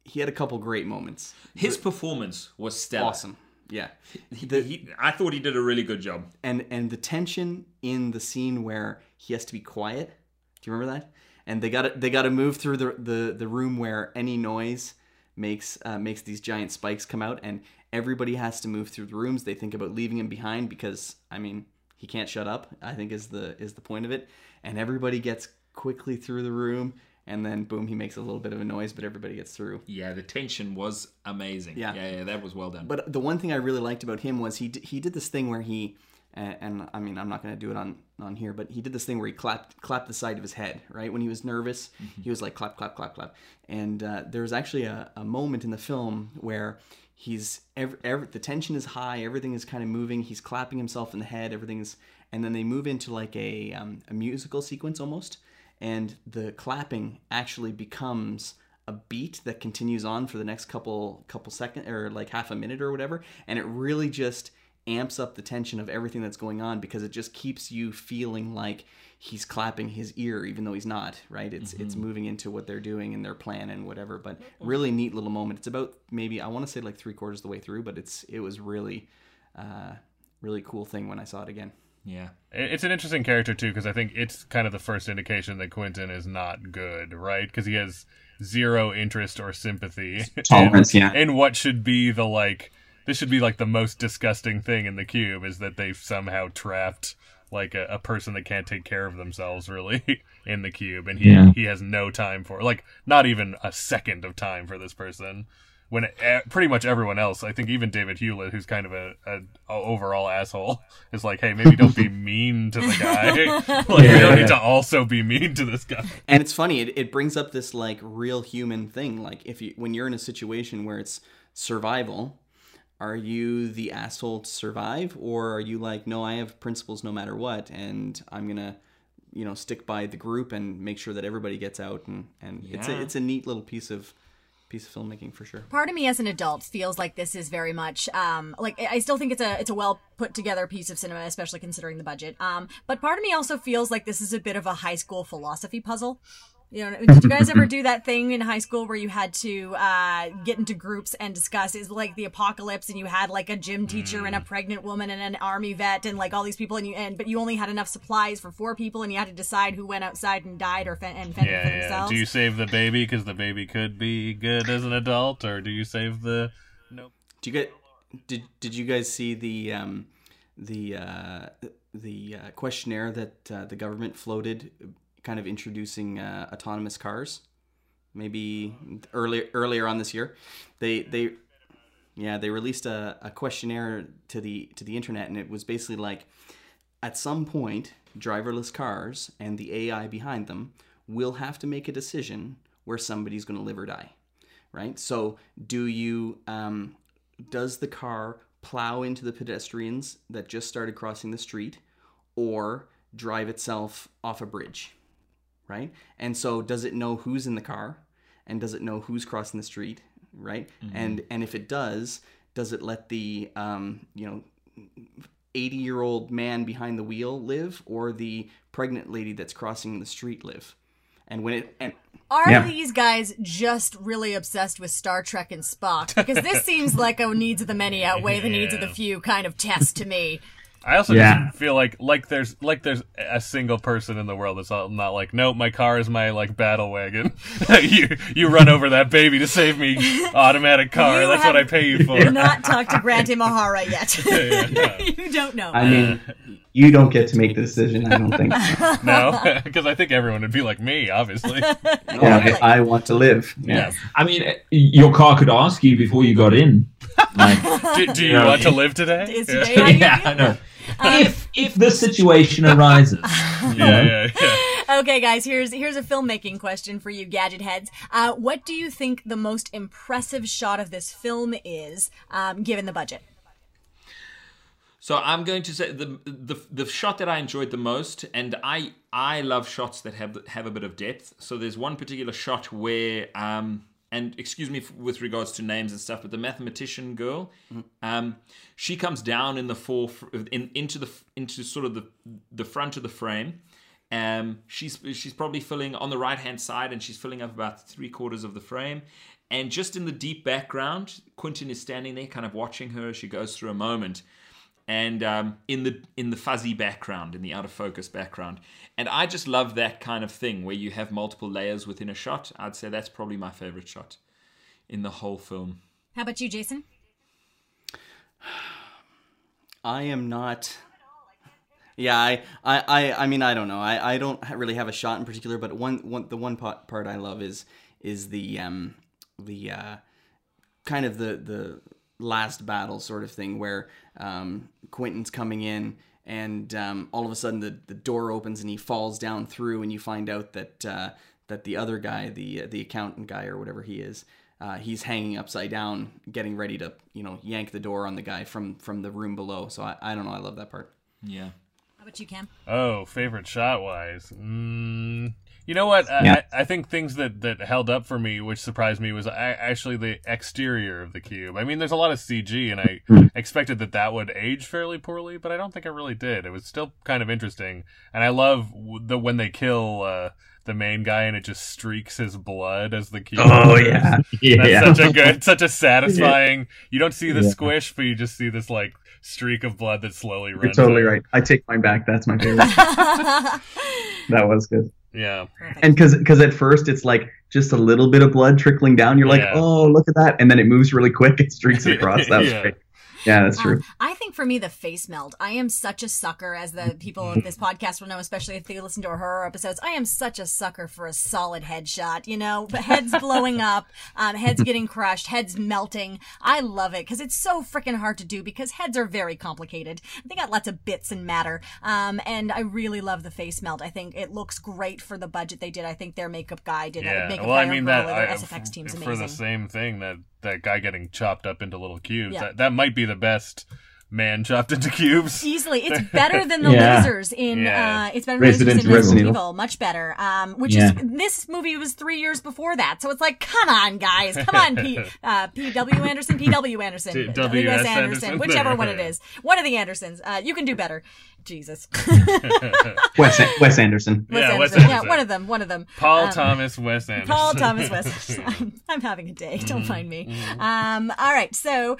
he had a couple great moments. his performance was stellar. Awesome. Yeah. He, The- he- I thought he did a really good job. and and the tension in the scene where he has to be quiet. Do you remember that? And they got to they got to move through the, the the room where any noise makes uh, makes these giant spikes come out, and everybody has to move through the rooms. They think about leaving him behind because I mean he can't shut up. I think is the is the point of it. And everybody gets quickly through the room, and then boom, he makes a little bit of a noise, but everybody gets through. Yeah, the tension was amazing. Yeah. yeah, yeah that was well done. But the one thing I really liked about him was he d- he did this thing where he and, and I mean I'm not going to do it on on here, but he did this thing where he clapped clapped the side of his head right when he was nervous. He was like clap clap clap clap, and uh, there was actually a, a moment in the film where he's every, every, the tension is high, everything is kind of moving. He's clapping himself in the head, everything's, and then they move into like a um, a musical sequence almost, and the clapping actually becomes a beat that continues on for the next couple couple seconds or like half a minute or whatever and it really just amps up the tension of everything that's going on because it just keeps you feeling like he's clapping his ear even though he's not right it's it's moving into what they're doing and their plan and whatever but really neat little moment it's about maybe i want to say like three quarters of the way through but it's it was really uh really cool thing when i saw it again yeah, It's an interesting character too because I think it's kind of the first indication that Quentin is not good, right? Because he has zero interest or sympathy Tolerance, in, yeah. in what should be the like. This should be like the most disgusting thing in the cube is that they've somehow trapped like a, a person that can't take care of themselves really in the cube, and he Yeah. he has no time for like not even a second of time for this person. When eh, pretty much everyone else, I think even David Hewlett, who's kind of a, a, a overall asshole, is like, hey, maybe don't be mean to the guy. like, we don't Yeah. need to also be mean to this guy. and it's funny it, it brings up this like real human thing like if you when you're in a situation where it's survival are you the asshole to survive or are you like no i have principles no matter what and i'm gonna you know stick by the group and make sure that everybody gets out and and it's a it's a neat little piece of piece of filmmaking for sure part of me as an adult feels like this is very much um like I still think it's a it's a well put together piece of cinema, especially considering the budget. Um, but part of me also feels like this is a bit of a high school philosophy puzzle. You know, did you guys ever do that thing in high school where you had to uh, get into groups and discuss is like the apocalypse, and you had like a gym teacher and a pregnant woman and an army vet and like all these people, and you and but you only had enough supplies for four people, and you had to decide who went outside and died or fen- and fended Yeah, for yeah. themselves. Do you save the baby because the baby could be good as an adult, or do you save the? Nope. Do you get did did you guys see the um, the uh, the uh, questionnaire that uh, the government floated, kind of introducing uh, autonomous cars? Maybe earlier earlier on this year, they they yeah they released a, a questionnaire to the to the internet, and it was basically like at some point driverless cars and the AI behind them will have to make a decision where somebody's going to live or die right? So, do you um, does the car plow into the pedestrians that just started crossing the street, or drive itself off a bridge, right? And so, does it know who's in the car, and does it know who's crossing the street, right? And and if it does, does it let the um, you know 80 year old man behind the wheel live or the pregnant lady that's crossing the street live and when it and Are Yeah. these guys just really obsessed with Star Trek and Spock? Because this seems like a needs of the many outweigh the needs of the few kind of test to me. I also Yeah. just feel like like there's like there's a single person in the world that's all- not like nope my car is my like battle wagon you you run over that baby to save me automatic car You that's what I pay you for Not talked to Grant Imahara yet. you don't know. I mean, you don't get to make the decision. I don't think. no because I think everyone would be like me obviously yeah, I, I want to live. yeah I mean, uh, your car could ask you before you got in. Like, do, do you Yeah. want to live today Is yeah. today how yeah. I know. If if the situation arises, yeah, yeah, yeah. Okay, guys, here's here's a filmmaking question for you, gadget heads. Uh, what do you think the most impressive shot of this film is, um, given the budget? So I'm going to say the the the shot that I enjoyed the most, and I I love shots that have have a bit of depth. So there's one particular shot where um and excuse me f- with regards to names and stuff, but the mathematician girl, um, she comes down in the fore in into the into sort of the the front of the frame. Um, she's she's probably filling on the right hand side, and she's filling up about three quarters of the frame. And just in the deep background, Quentin is standing there, kind of watching her as she goes through a moment and um, in the in the fuzzy background, in the out of focus background. And I just love that kind of thing where you have multiple layers within a shot. I'd say that's probably my favorite shot in the whole film. How about you, Jason? I am not. Yeah, I, I, I, I mean, I don't know. I, I don't really have a shot in particular, but one, one, the one part, part I love is, is the, um, the, uh, kind of the, the last battle sort of thing where, um, Quentin's coming in and, um, all of a sudden the, the door opens and he falls down through and you find out that, uh, that the other guy, the, uh, the accountant guy or whatever he is, uh, he's hanging upside down, getting ready to, you know, yank the door on the guy from, from the room below. So I, I don't know. I love that part. Yeah. How about you, Cam? Oh, favorite shot wise. Mm, you know what? Yeah. I, I think things that, that held up for me, which surprised me, was a- actually the exterior of the cube. I mean, there's a lot of CG, and I expected that that would age fairly poorly, but I don't think it really did. It was still kind of interesting, and I love the when they kill uh, the main guy and it just streaks his blood as the cube. Oh yeah, That's yeah. such a good, such a satisfying. You don't see the Yeah. squish, but you just see this like streak of blood that slowly You're totally out. right. I take mine back. That's my favorite. that was good. Yeah, And because because at first it's like just a little bit of blood trickling down. You're like, Yeah. oh, look at that, and then it moves really quick It streaks it across. That was Yeah. great. Yeah, that's true. Um, I think for me, the face melt. I am such a sucker, as the people of this podcast will know, especially if they listen to our horror episodes. I am such a sucker for a solid headshot. You know, heads blowing up, um, heads getting crushed, heads melting. I love it because it's so freaking hard to do because heads are very complicated. They got lots of bits and matter, um, and I really love the face melt. I think it looks great for the budget they did. I think their makeup guy did. yeah. makeup Well, I guy mean that I, SFX team's for amazing. the same thing that that guy getting chopped up into little cubes. Yeah. That that might be the best man chopped into cubes. Easily, it's better than the Yeah. losers in. Yeah. Uh, it's better than the Resident losers in Resident Evil. Evil, much better. Um, which Yeah. is this movie was three years before that, so it's like, come on, guys, come on, P. Uh, P. W. Anderson, P. W. Anderson, T- W. S. W.S. Anderson, Anderson. whichever one it is, one of the Andersons. Uh, you can do better. Jesus, Wes Wes Anderson. Wes Yeah, Wes Anderson. Yeah, one of them. One of them. Paul Um, Thomas Wes Anderson. Paul Thomas West. I'm, I'm having a day. Don't Mm-hmm. mind me. Um, all right. So uh,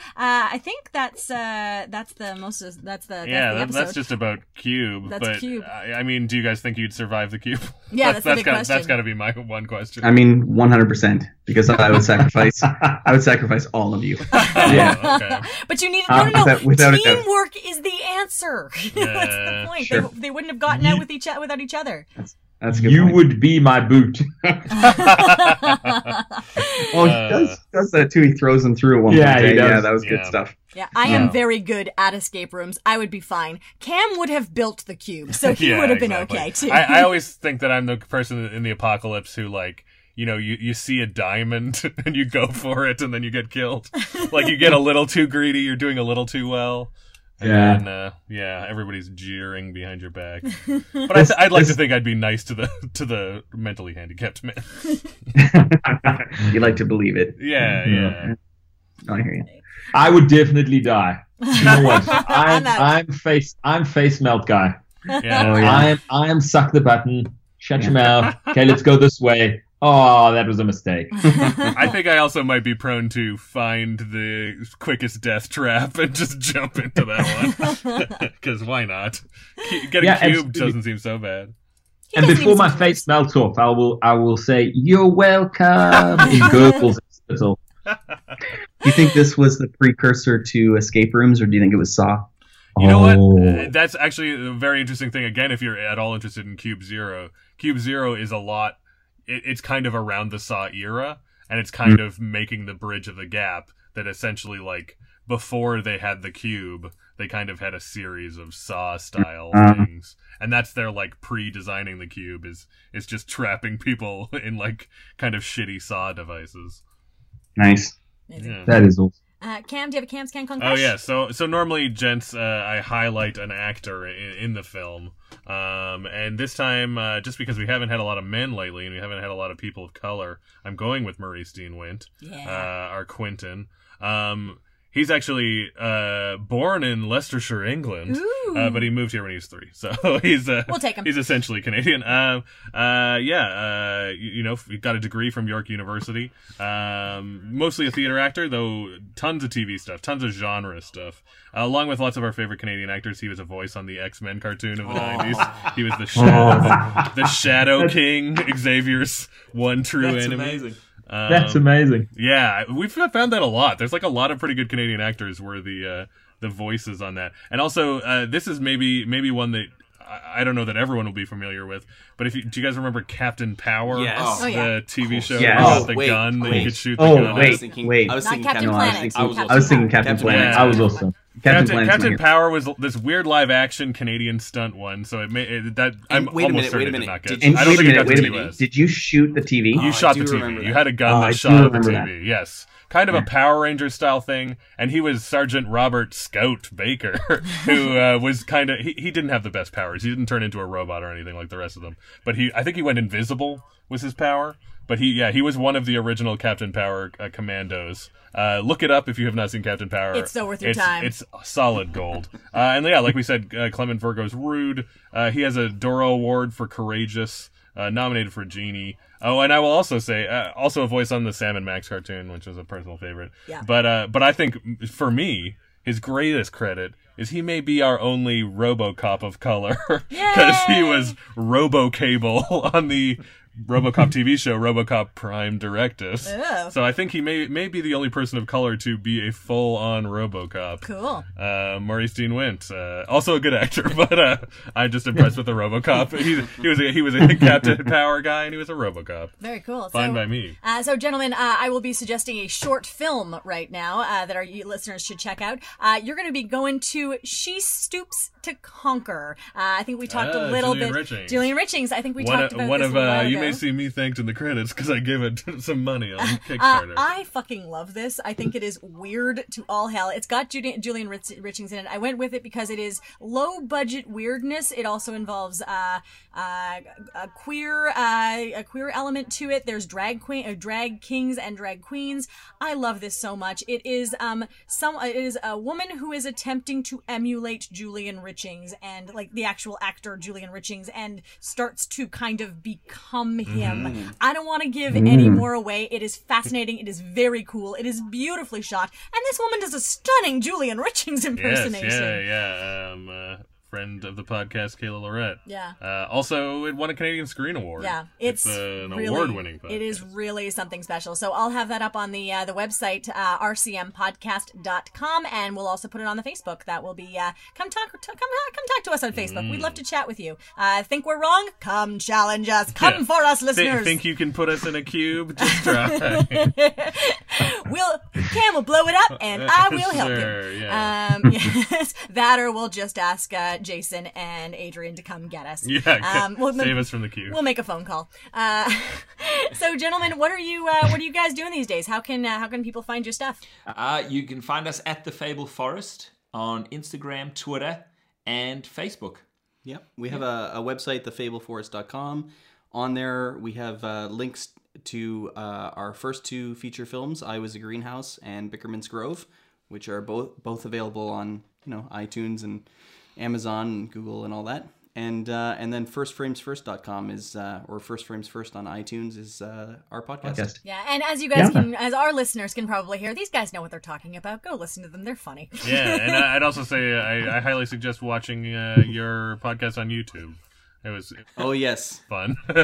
I think that's uh, that's the most. That's the that's Yeah, the that, that's just about cube. That's but Cube. I, I mean, do you guys think you'd survive the cube? Yeah, that's the big gotta, question. That's got to be my one question. I mean, 100 percent because I would sacrifice. I would sacrifice all of you. Yeah. Oh, okay. But you need Uh, no, no, no. without- without. Teamwork is the answer. That's Yeah, the point. sure. They, they wouldn't have gotten out with each without each other. That's a good. You point. would be my boot. Oh, he Uh, does, does that too. He throws them through at one Yeah, point. Yeah, that was good stuff. Yeah, I am Yeah. very good at escape rooms. I would be fine. Cam would have built the cube, so he Yeah, would have been okay too. I, I always think that I'm the person in the apocalypse who like. You know, you, you see a diamond and you go for it and then you get killed. Like you get a little too greedy, you're doing a little too well. And Yeah. then, uh, yeah, everybody's jeering behind your back. But I th- I'd like to think I'd be nice to the to the mentally handicapped man. you like to believe it. Yeah, yeah. I hear you. I would definitely die. You know what? I'm. I'm face. I'm face melt guy. Yeah. Oh, yeah. I'm. I'm suck the button. Shut your mouth. Okay, let's go this way. Oh, that was a mistake. I think I also might be prone to find the quickest death trap and just jump into that one. Because why not? Getting Yeah, cubed absolutely. doesn't seem so bad. He and before my face melts off, I will. I will say, "You're welcome." in gurgles. That's all. Do you think this was the precursor to escape rooms, or do you think it was Saw? You know Oh. what? Uh, That's actually a very interesting thing. Again, if you're at all interested in Cube Zero, Cube Zero is a lot. It, it's kind of around the Saw era, and it's kind of making the bridge of the gap that essentially, like, before they had the cube, they kind of had a series of Saw style Uh-huh. things, and that's their like pre-designing the cube is is just trapping people in like kind of shitty Saw devices. Nice. Yeah. That is awesome. Uh, Cam, do you have a Cam's Can Con Oh yeah, so so normally, gents, uh, I highlight an actor in, in the film, um, and this time, uh, just because we haven't had a lot of men lately, and we haven't had a lot of people of color, I'm going with Maurice Dean Wint, Yeah. uh, our Quentin. Um, he's actually uh, born in Leicestershire, England, uh, but he moved here when he was three, so he's uh, We'll take him. He's essentially Canadian. Um, uh, yeah, uh, you, you know, he got a degree from York University. Um, mostly a theater actor, though tons of TV stuff, tons of genre stuff. Uh, along with lots of our favorite Canadian actors, he was a voice on the X Men cartoon of the '90s. He was the Shadow, the Shadow King, Xavier's one true That's enemy. amazing. Um, That's amazing. yeah, we've found that a lot. There's like a lot of pretty good Canadian actors were the uh, the voices on that, and also uh, this is maybe maybe one that I, I don't know that everyone will be familiar with. But if you, do you guys remember Captain Power? Yes. Oh, yeah. the TV show Yes. about Oh, the wait, gun that you could shoot the Oh, gun. I wait. was thinking, wait. I was thinking Captain No, I was Planet. thinking- I was, Captain I was thinking Captain Captain Planet. Planet. I was also Captain, Captain, Captain Power was this weird live action Canadian stunt one, so it may it, that I'm wait a almost minute, certain wait a it did not get. Did I don't wait a think it minute, got wait to a the minute. US. Did you shoot the TV? You Oh, shot the TV. remember You had a gun Oh, that I shot do the remember TV. Yes. Kind of a Power Ranger style thing, and he was Sergeant Robert Scout Baker, who uh, was kind of he, he didn't have the best powers. He didn't turn into a robot or anything like the rest of them, but he I think he went invisible was his power. But he yeah he was one of the original Captain Power uh, commandos. Uh, look it up if you have not seen Captain Power. It's so worth your It's- time. It's solid gold. uh, and yeah, like we said, uh, Clement Virgo's rude. Uh, he has a Dora Award for courageous. Uh, nominated for Genie. Oh, and I will also say, uh, also a voice on the Sam and Max cartoon, which was a personal favorite. Yeah. But uh, but I think for me, his greatest credit is he may be our only RoboCop of color because he was RoboCable on the RoboCop TV show RoboCop Prime Directives. Oh. So I think he may may be the only person of color to be a full on RoboCop. Cool. Uh, Maurice Dean Wint, uh, also a good actor, but uh, I'm just impressed with the RoboCop. He, he was a, he was a Captain Power guy, and he was a RoboCop. Very cool. Fine so, by me. Uh, so, gentlemen, uh, I will be suggesting a short film right now uh, that our listeners should check out. Uh, you're going to be going to She Stoops to Conquer. Uh, I think we talked Ah, a little Julian bit. Richings. Julian Richings. I think we One, talked about one this of a little uh, you may see me thanked in the credits because I gave it some money on Uh, Kickstarter. I fucking love this. I think it is weird to all hell. It's got Julian, Julian Rich- Richings in it. I went with it because it is low budget weirdness. It also involves uh, uh, a queer uh, a queer element to it. There's drag queen, uh, drag kings, and drag queens. I love this so much. It is um some it is a woman who is attempting to emulate Julian Richings and like the actual actor Julian Richings and starts to kind of become him. I don't want to give any more away. It is fascinating. It is very cool. It is beautifully shot, and this woman does a stunning Julian Richings yes, impersonation. yeah, yeah. Um, uh, friend of the podcast, Kayla Lorette. Yeah. Uh, also, it won a Canadian Screen Award. Yeah, it's, uh, an really, award-winning. Podcast. It is really something special. So I'll have that up on the uh, the website uh, rcmpodcast.com, and we'll also put it on the Facebook. That will be uh, come talk to, come come talk to us on Facebook. We'd love to chat with you. Uh, think we're wrong? Come challenge us. Come Yeah. for us, listeners. think you can put us in a cube? Just try. we'll Cam will blow it up, and I will help Sure, him. yeah. Um, yes, that or we'll just ask uh, Jason and Adrian to come get us. yeah, Um, we'll- save us from the cube. We'll make a phone call. Uh, so, gentlemen, what are you uh, what are you guys doing these days? How can uh, how can people find your stuff? Uh, you can find us at the Fable Forest on Instagram, Twitter, and Facebook. Yep. We have a, a website, thefableforest.com. On there, we have uh, links to uh, our first two feature films, I Was a Greenhouse and Bickerman's Grove, which are both both available on you know iTunes and Amazon and Google and all that. And uh, and then firstframesfirst.com is uh, or First Frames First on iTunes is uh, our podcast. Podcast. Yeah, and as you guys Yeah. can, as our listeners can probably hear, these guys know what they're talking about. Go listen to them; they're funny. yeah, and I- I'd also say uh, I, I highly suggest watching uh, your podcast on YouTube. It was Oh yes, fun.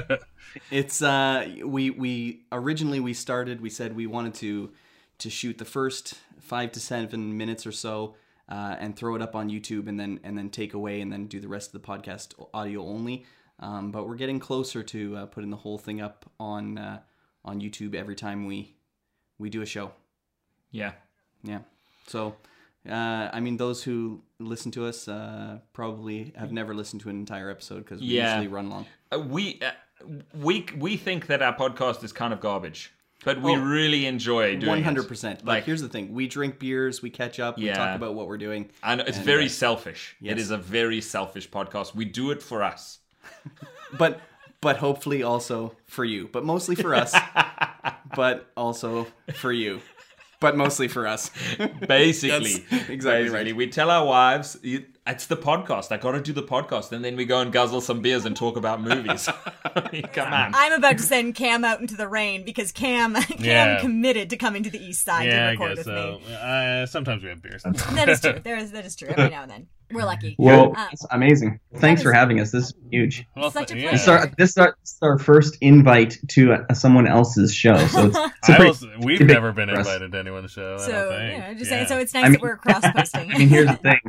It's uh we we originally we started we said we wanted to to shoot the first 5 to 7 minutes or so uh, and throw it up on YouTube and then and then take away and then do the rest of the podcast audio only. Um, but we're getting closer to uh, putting the whole thing up on uh, on YouTube every time we we do a show. Yeah. Yeah. So uh, I mean, those who listen to us uh, probably have never listened to an entire episode because we Yeah. usually run long. Uh, we uh, we we think that our podcast is kind of garbage. But we Oh, really enjoy doing One it. hundred percent. Like Like- here's the thing: we drink beers, we catch up, we talk about what we're doing. I know it's And, very uh, selfish. yes. It is a very selfish podcast. We do it for us. but but hopefully also for you, but mostly for us, but also for you, but mostly for us. Basically, That's exactly right. We tell our wives, "It's the podcast. I got to do the podcast," and then we go and guzzle some beers and talk about movies. Come on. I'm about to send Cam out into the rain because Cam Cam Yeah. committed to coming to the east side yeah, to I record guess with so. me. Uh, sometimes we have beers. That is true. There is that is true. Every now and then, we're lucky. Well, Uh, that's amazing. Thanks is- for having us. This is huge. Well, Such a th- pleasure. This is our, this is our, this is our first invite to uh someone else's show, so it's, it's a I pretty, also, we've big never been for us. invited to anyone's show. I so don't think. yeah, just Yeah. saying. So it's nice I mean- that we're cross posting. I mean, here's the thing: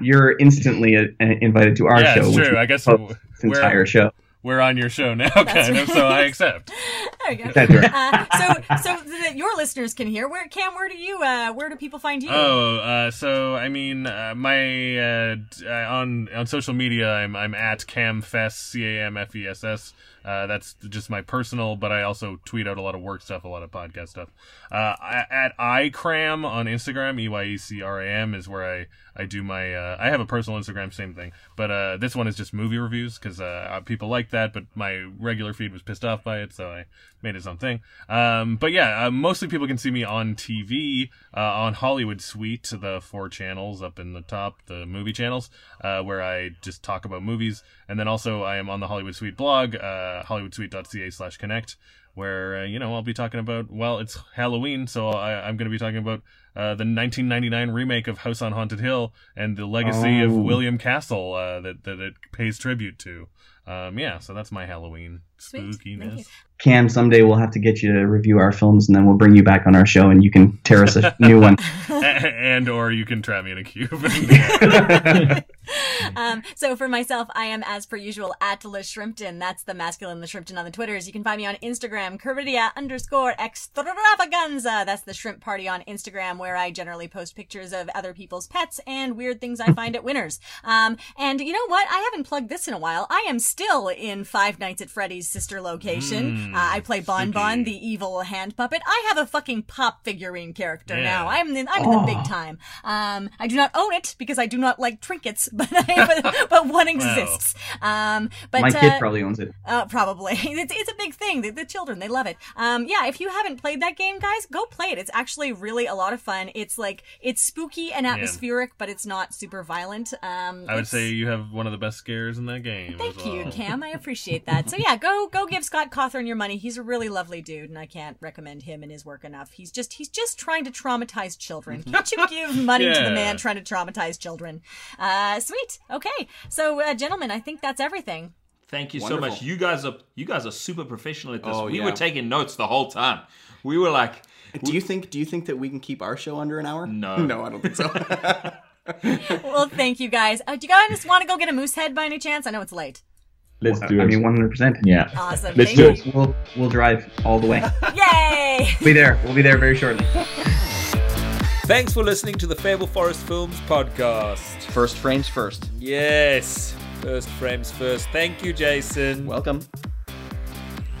you're instantly uh, invited to our yeah, show, it's which true. we I guess host this we're- entire show. We're on your show now, kind of. So I accept. there we go. That's right. Uh, so so that your listeners can hear. Where Cam? Where do you? Uh, where do people find you? Oh, uh, so I mean, uh, my uh, uh, on on social media, I'm I'm at Cam camfess, c a m f e s s. Uh, that's just my personal, but I also tweet out a lot of work stuff, a lot of podcast stuff. Uh, at eyecram on Instagram, e y e c r a m is where I I do my. Uh, I have a personal Instagram, same thing, but uh, this one is just movie reviews because uh, people like that, but my regular feed was pissed off by it, so I made his own thing. Um, but yeah, uh, mostly people can see me on TV uh, on Hollywood Suite, the four channels up in the top, the movie channels, uh, where I just talk about movies, and then also I am on the Hollywood Suite blog, uh, hollywoodsuite.ca/connect. Where uh, you know I'll be talking about well it's Halloween so I, I'm going to be talking about uh, the 1999 remake of House on Haunted Hill and the legacy of Oh. William Castle uh, that that it pays tribute to. Um, yeah, so that's my Halloween Sweet. Thank you. Spookiness. Cam, someday we'll have to get you to review our films, and then we'll bring you back on our show, and you can tear us a new one. and or you can trap me in a cube. Um, so for myself, I am as per usual at Le Shrimpton. That's the masculine Le Shrimpton on the Twitters. You can find me on Instagram, Caridia underscore extravaganza. That's the shrimp party on Instagram where I generally post pictures of other people's pets and weird things I find at winners. Um, and you know what? I haven't plugged this in a while. I am still in Five Nights at Freddy's sister location. uh, I play Bon Bon, the evil hand puppet. I have a fucking pop figurine character Yeah. now. I'm in, I'm in the big time. Um, I do not own it because I do not like trinkets, but I, but, but one exists. Um, but My uh, kid probably owns it. uh, probably. It's, it's a big thing. The, the children, they love it. Um, yeah, if you haven't played that game, guys, go play it. It's actually really a lot of fun. It's like, it's spooky and atmospheric, but it's not super violent. Um, I would say you have one of the best scares in that game. Thank as you. Cam. I appreciate that. So yeah, go go give Scott Cawthon your money. He's a really lovely dude, and I can't recommend him and his work enough. He's just he's just trying to traumatize children. Can't you give money to the man trying to traumatize children? Uh, sweet. Okay. So, uh, gentlemen, I think that's everything. Thank you so much. You guys are you guys are super professional at this. Oh, we yeah. were taking notes the whole time. We were like, Do you think? Do you think that we can keep our show under an hour? No. no, I don't think so. Well, thank you guys. Uh, do you guys want to go get a moose head by any chance? I know it's late. Let's do it. I mean, one hundred percent. yeah. Awesome. Let's thank do you. it. We'll we'll drive all the way. Yay! We'll be there. We'll be there very shortly. thanks for listening to the Fable Forest Films podcast. First frames first. Yes, first frames first. Thank you, Jason. Welcome.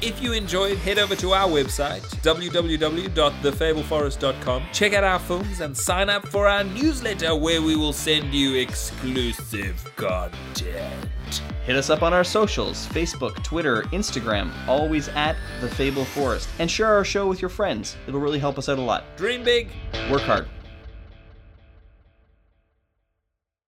If you enjoyed, head over to our website, www.thefableforest.com. Check out our films and sign up for our newsletter where we will send you exclusive content. Hit us up on our socials Facebook, Twitter, Instagram, always at The Fable Forest. And share our show with your friends. It'll really help us out a lot. Dream big. Work hard.